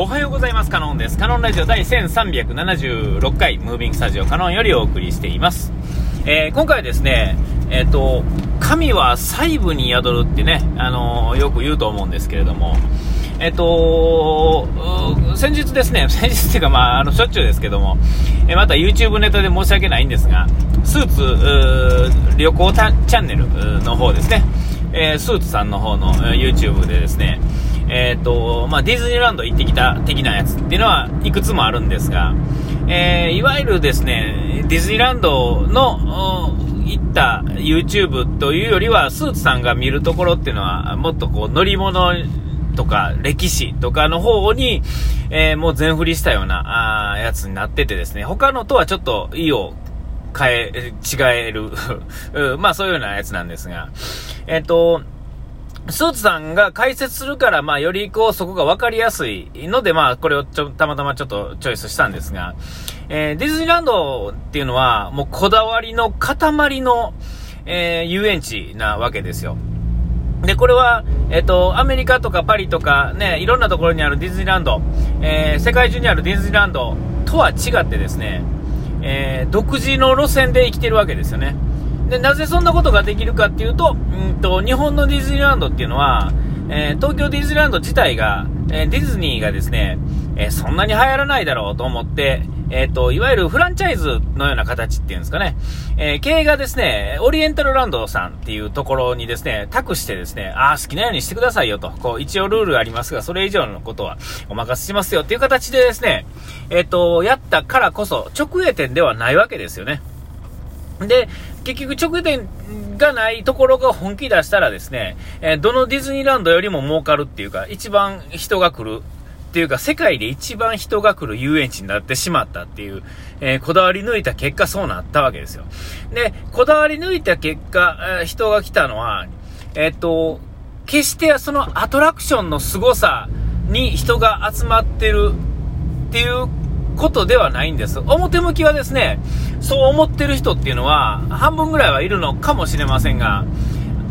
おはようございます。カノンです。カノンラジオ第1376回、ムービングスタジオカノンよりお送りしています。えー、今回はですね、えっ、ー、と、神は細部に宿るってね、あのー、よく言うと思うんですけれども、えっ、と先日ですね、先日っていうか、まあ、あの、しょっちゅうですけども、えまた YouTube ネタで申し訳ないんですが、スーツ、旅行チャンネルの方ですね、えスーツさんの方の YouTube でですね、えっ、ー、と、まあ、ディズニーランド行ってきた的なやつっていうのはいくつもあるんですが、えー、いわゆるですね、ディズニーランドの行った YouTube というよりは、スーツさんが見るところっていうのは、もっとこう、乗り物とか歴史とかの方に、えー、もう全振りしたようなあやつになっててですね、他のとはちょっと意を変え、違える。まあそういうようなやつなんですが、えっ、ー、と、スーツさんが解説するから、まあ、よりこう、そこが分かりやすいので、まあ、これをちょ、たまたまちょっとチョイスしたんですが、えー、ディズニーランドっていうのは、もうこだわりの塊の、えー、遊園地なわけですよ。で、これは、えっ、ー、と、アメリカとかパリとかね、いろんなところにあるディズニーランド、えー、世界中にあるディズニーランドとは違ってですね、え、独自の路線で生きてるわけですよね。で、なぜそんなことができるかっていうと、うんと、日本のディズニーランドっていうのは、えー、東京ディズニーランド自体が、えー、ディズニーがですね、えー、そんなに流行らないだろうと思って、えっ、と、いわゆるフランチャイズのような形っていうんですかね、え経営がですね、オリエンタルランドさんっていうところにですね、託してですね、ああ、好きなようにしてくださいよと、こう、一応ルールがありますが、それ以上のことはお任せしますよっていう形でですね、えっ、と、やったからこそ、直営店ではないわけですよね。で、結局直店がないところが本気出したらですね、え、どのディズニーランドよりも儲かるっていうか、一番人が来るっていうか、世界で一番人が来る遊園地になってしまったっていう、えー、こだわり抜いた結果そうなったわけですよ。で、こだわり抜いた結果、え、人が来たのは、えっと、決してそのアトラクションの凄さに人が集まってるっていうことではないんです。表向きはですね、そう思ってる人っていうのは、半分ぐらいはいるのかもしれませんが、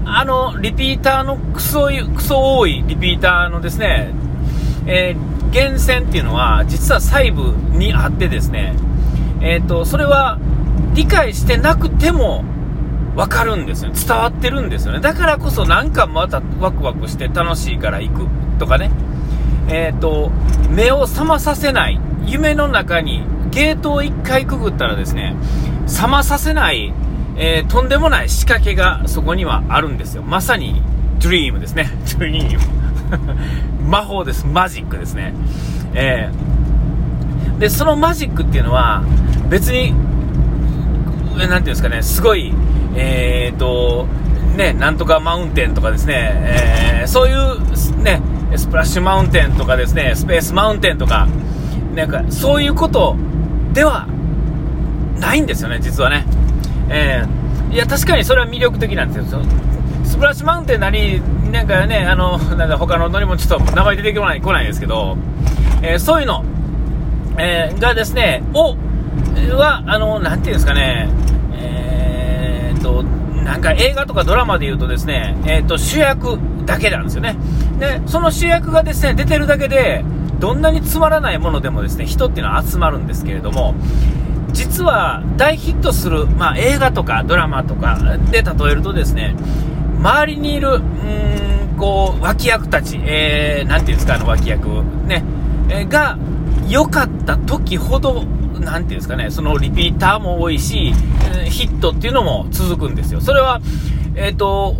あの、リピーターのクソ、クソ多いリピーターのですね、えー、源泉っていうのは、実は細部にあってですね、えっ、ー、と、それは理解してなくても、わかるんですよ。伝わってるんですよね。だからこそなんかまたワクワクして楽しいから行くとかね。えっ、ー、と、目を覚まさせない夢の中にゲートを1回くぐったらですね、覚まさせない、えー、とんでもない仕掛けがそこにはあるんですよ。まさに、ドリームですね。ドリーム。魔法です。マジックですね。えー、で、そのマジックっていうのは、別に、なんていうんですかね、すごい、えーと、ね、なんとかマウンテンとかですね、えー、そういう、ね、スプラッシュマウンテンとかですね、スペースマウンテンとか、なんか、そういうことではないんですよね、実はね。えー、いや、確かにそれは魅力的なんですよ。スプラッシュマウンテンなり、なんかね、あの、なんだ、他の乗り物ちょっと名前出てこない、来ないですけど、えー、そういうの、えー、がですね、を、は、あの、なんていうんですかね、えー、と、なんか映画とかドラマで言うとですね、えー、と、主役だけなんですよね。で、その主役がですね、出てるだけで、どんなにつまらないものでもですね、人っていうのは集まるんですけれども、実は大ヒットする、まあ、映画とかドラマとかで例えるとですね、周りにいる、うーん、こう、脇役たち、えー、ていうんですか、あの脇役、ね、えー、が、良かった時ほど、なんていうんですかね、そのリピーターも多いし、ヒットっていうのも続くんですよ。それは、えっ、ー、と、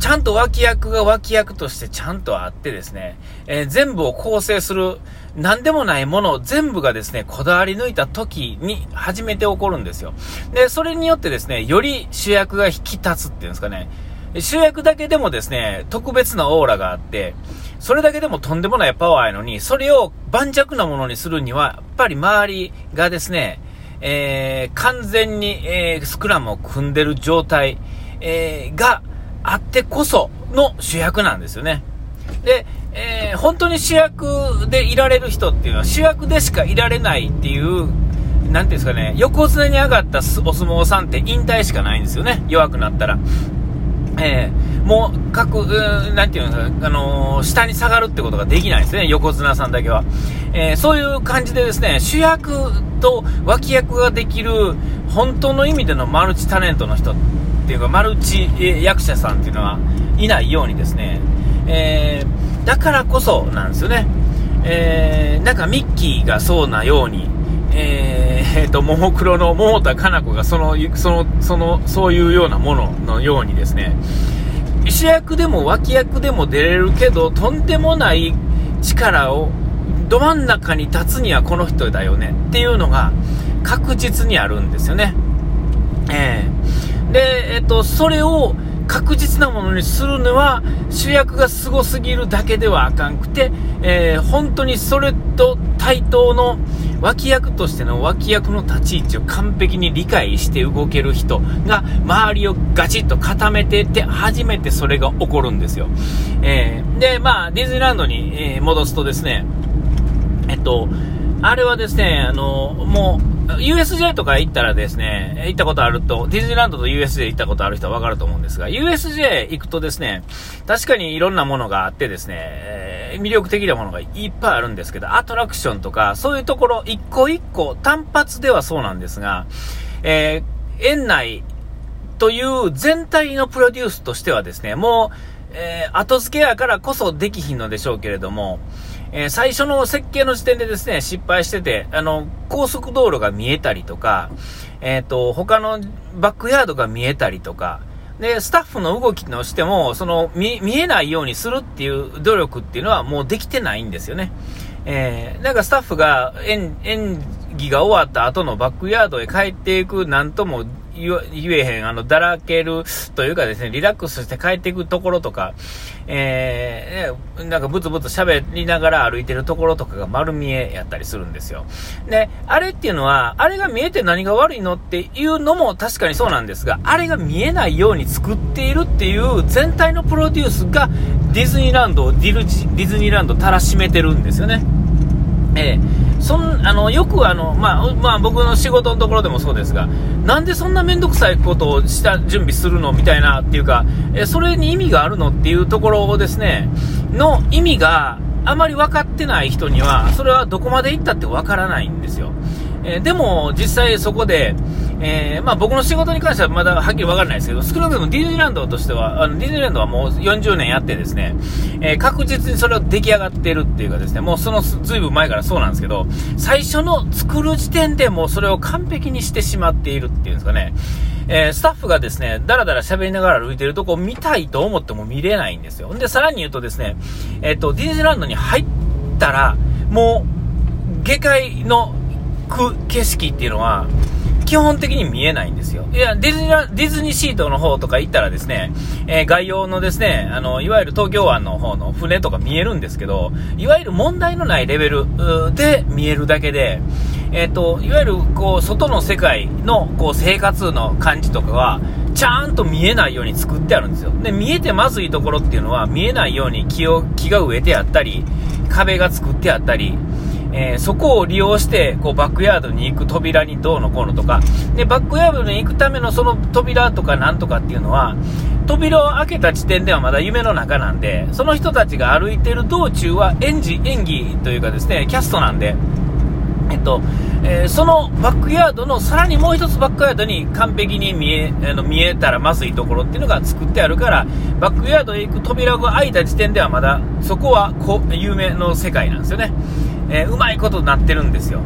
ちゃんと脇役が脇役としてちゃんとあってですね、えー、全部を構成する、何でもないもの全部がですね、こだわり抜いた時に初めて起こるんですよ。で、それによってですね、より主役が引き立つっていうんですかね、主役だけでもですね、特別なオーラがあって、それだけでもとんでもないパワーやのに、それを盤石なものにするには、やっぱり周りがですね、えー、完全に、えー、スクラムを組んでる状態、えー、が、あってこその主役なんですよね。で、えー、本当に主役でいられる人っていうのは主役でしかいられないっていう、なんていうんですかね、横綱に上がったお相撲さんって引退しかないんですよね。弱くなったら。えー、もう、各、なんていうの、あのー、下に下がるってことができないですね、横綱さんだけは。えー、そういう感じでですね、主役と脇役ができる、本当の意味でのマルチタレントの人っていうか、マルチ役者さんっていうのはいないようにですね、えー、だからこそなんですよね。えー、なんかミッキーがそうなように、えー、えー、と、ももクロの桃田かな子がその、その、その、そういうようなもののようにですね、主役でも脇役でも出れるけど、とんでもない力をど真ん中に立つにはこの人だよねっていうのが確実にあるんですよね。えー、ー、と、それを確実なものにするのは主役がすごすぎるだけではあかんくて、えー、本当にそれと対等の脇役としての脇役の立ち位置を完璧に理解して動ける人が周りをガチッと固めてって初めてそれが起こるんですよ。えー、で、まあ、ディズニーランドに、え戻すとですね、えっと、あれはですね、あの、もう、USJ とか行ったらですね、行ったことあると、ディズニーランドと USJ 行ったことある人はわかると思うんですが、USJ 行くとですね、確かにいろんなものがあってですね、魅力的なものがいっぱいあるんですけど、アトラクションとか、そういうところ、一個一個、単発ではそうなんですが、えー、園内という全体のプロデュースとしてはですね、もう、えー、後付けやからこそできひんのでしょうけれども、えー、最初の設計の時点でですね、失敗してて、あの、高速道路が見えたりとか、えっ、ー、と、他のバックヤードが見えたりとか、で、スタッフの動きのしても、その、見、見えないようにするっていう努力っていうのはもうできてないんですよね。えー、なんかスタッフが演、演技が終わった後のバックヤードへ帰っていく、なんとも言えへん、あの、だらけるというかですね、リラックスして帰っていくところとか、えー、なんかブツブツ喋りながら歩いてるところとかが丸見えやったりするんですよ。で、あれっていうのは、あれが見えて何が悪いのっていうのも確かにそうなんですが、あれが見えないように作っているっていう全体のプロデュースがディズニーランドをディルディズニーランドたらしめてるんですよね。えー、そんあのよくあの、まあまあ、僕の仕事のところでもそうですが、なんでそんな面倒くさいことをした準備するのみたいなっていうか、え、それに意味があるのっていうところをですね、の意味があまり分かってない人には、それはどこまで行ったって分からないんですよ。えー、でも、実際そこで、えー、まあ、僕の仕事に関してはまだはっきり分からないですけど、少なくともディズニーランドとしては、あのディズニーランドはもう40年やってですね、えー、確実にそれを出来上がってるっていうかですね、もうそのずいぶん前からそうなんですけど、最初の作る時点でもうそれを完璧にしてしまっているっていうんですかね、えー、スタッフがですね、だらだら喋りながら歩いてるとこ見たいと思っても見れないんですよ。で、さらに言うとですね、えっ、と、ディズニーランドに入ったら、もう、下界のく景色っていうのは、基本的に見えないんですよ。いや、ディズニー、ディズニーシートの方とか行ったらですね、えー、概要のですね、あの、いわゆる東京湾の方の船とか見えるんですけど、いわゆる問題のないレベルで見えるだけで、えっ、ー、と、いわゆる、こう、外の世界の、こう、生活の感じとかは、ちゃんと見えないように作ってあるんですよ。で、見えてまずいところっていうのは、見えないように木を、木が植えてあったり、壁が作ってあったり、えー、そこを利用して、こう、バックヤードに行く扉にどうのこうのとか、で、バックヤードに行くためのその扉とかなんとかっていうのは、扉を開けた時点ではまだ夢の中なんで、その人たちが歩いてる道中は演じ、演技というかですね、キャストなんで、えっと、えー、そのバックヤードのさらにもう一つバックヤードに完璧に見えあの見えたらまずいところっていうのが作ってあるからバックヤードへ行く扉が開いた時点ではまだそこはこ有名の世界なんですよね、えー、うまいことになってるんですよ、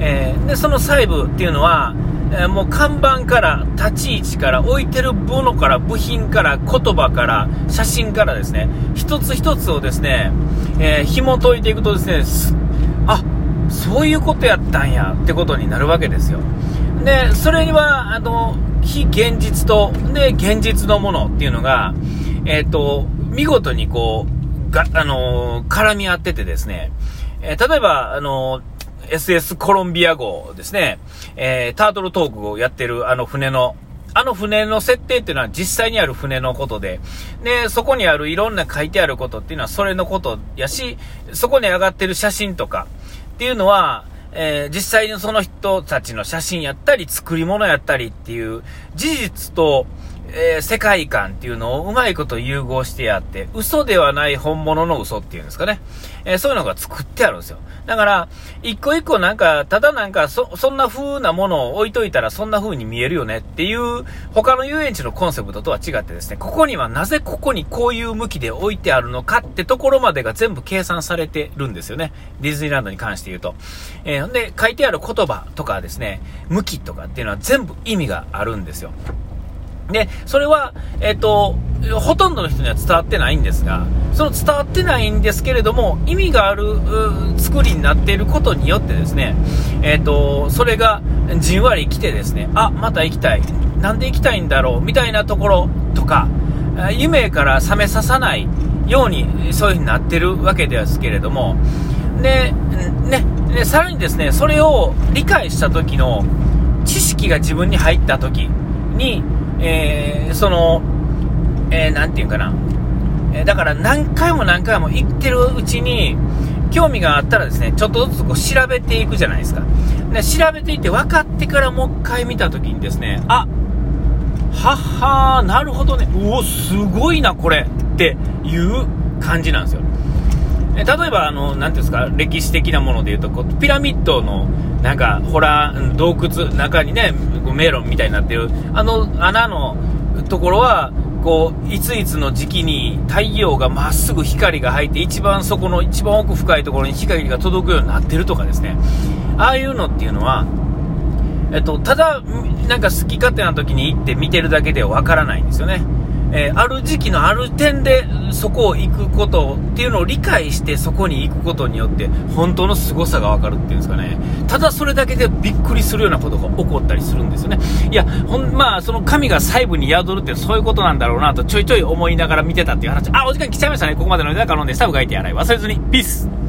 えー、でその細部っていうのは、えもう看板から立ち位置から置いてるものから部品から言葉から写真からですね一つ一つをですね、え紐解いていくとですねあそういうことやったんやってことになるわけですよ。で、それには、あの、非現実と、で、現実のものっていうのが、えっ、ー、と、見事にこう、が、あのー、絡み合っててですね、えー、例えば、あの SS コロンビア号ですね、えタートルトークをやってるあの船の、あの船の設定っていうのは実際にある船のことで、で、そこにあるいろんな書いてあることっていうのはそれのことやし、そこに上がってる写真とか、ていうのは、えー、実際にその人たちの写真やったり、作り物やったりっていう事実と、えー、世界観っていうのをうまいこと融合してやって、嘘ではない本物の嘘っていうんですかね。えー、そういうのが作ってあるんですよ。だから、一個一個なんか、ただなんか、そ、そんな風なものを置いといたらそんな風に見えるよねっていう、他の遊園地のコンセプトとは違ってですね、ここにはなぜここにこういう向きで置いてあるのかってところまでが全部計算されてるんですよね。ディズニーランドに関して言うと。えー、で、書いてある言葉とかですね、向きとかっていうのは全部意味があるんですよ。で、それは、えっ、ー、と、ほとんどの人には伝わってないんですが、その伝わってないんですけれども、意味がある作りになっていることによってですね、えっ、ー、と、それがじんわり来てですね、あ、また行きたい。なんで行きたいんだろうみたいなところとか、夢から覚めささないように、そういう風になってるわけですけれども、で、ね、で、さらにですね、それを理解した時の知識が自分に入った時に、えー、その、えー、ていうかな、え、だから何回も何回も言ってるうちに、興味があったらですね、ちょっとずつこう調べていくじゃないですか。で、調べていって分かってからもう一回見たときにですね、あははー、なるほどね、うお、すごいな、これっていう感じなんですよ。例えば、あの、なんていうんですか、歴史的なもので言うと、こうピラミッドの、なんか、ほら、洞窟、中にね、メロンみたいになってる、あの穴のところは、こう、いついつの時期に太陽がまっすぐ光が入って、一番そこの一番奥深いところに光が届くようになってるとかですね。ああいうのっていうのは、えっと、ただ、なんか好き勝手な時に行って見てるだけではわからないんですよね。えー、ある時期のある点でそこを行くことっていうのを理解してそこに行くことによって本当の凄さがわかるっていうんですかね。ただそれだけでびっくりするようなことが起こったりするんですよね。いやほんまあその神が細部に宿るってそういうことなんだろうなとちょいちょい思いながら見てたっていう話。あお時間来ちゃいましたね。ここまでの間から飲んでサブ書いて洗い。忘れずに。ピース。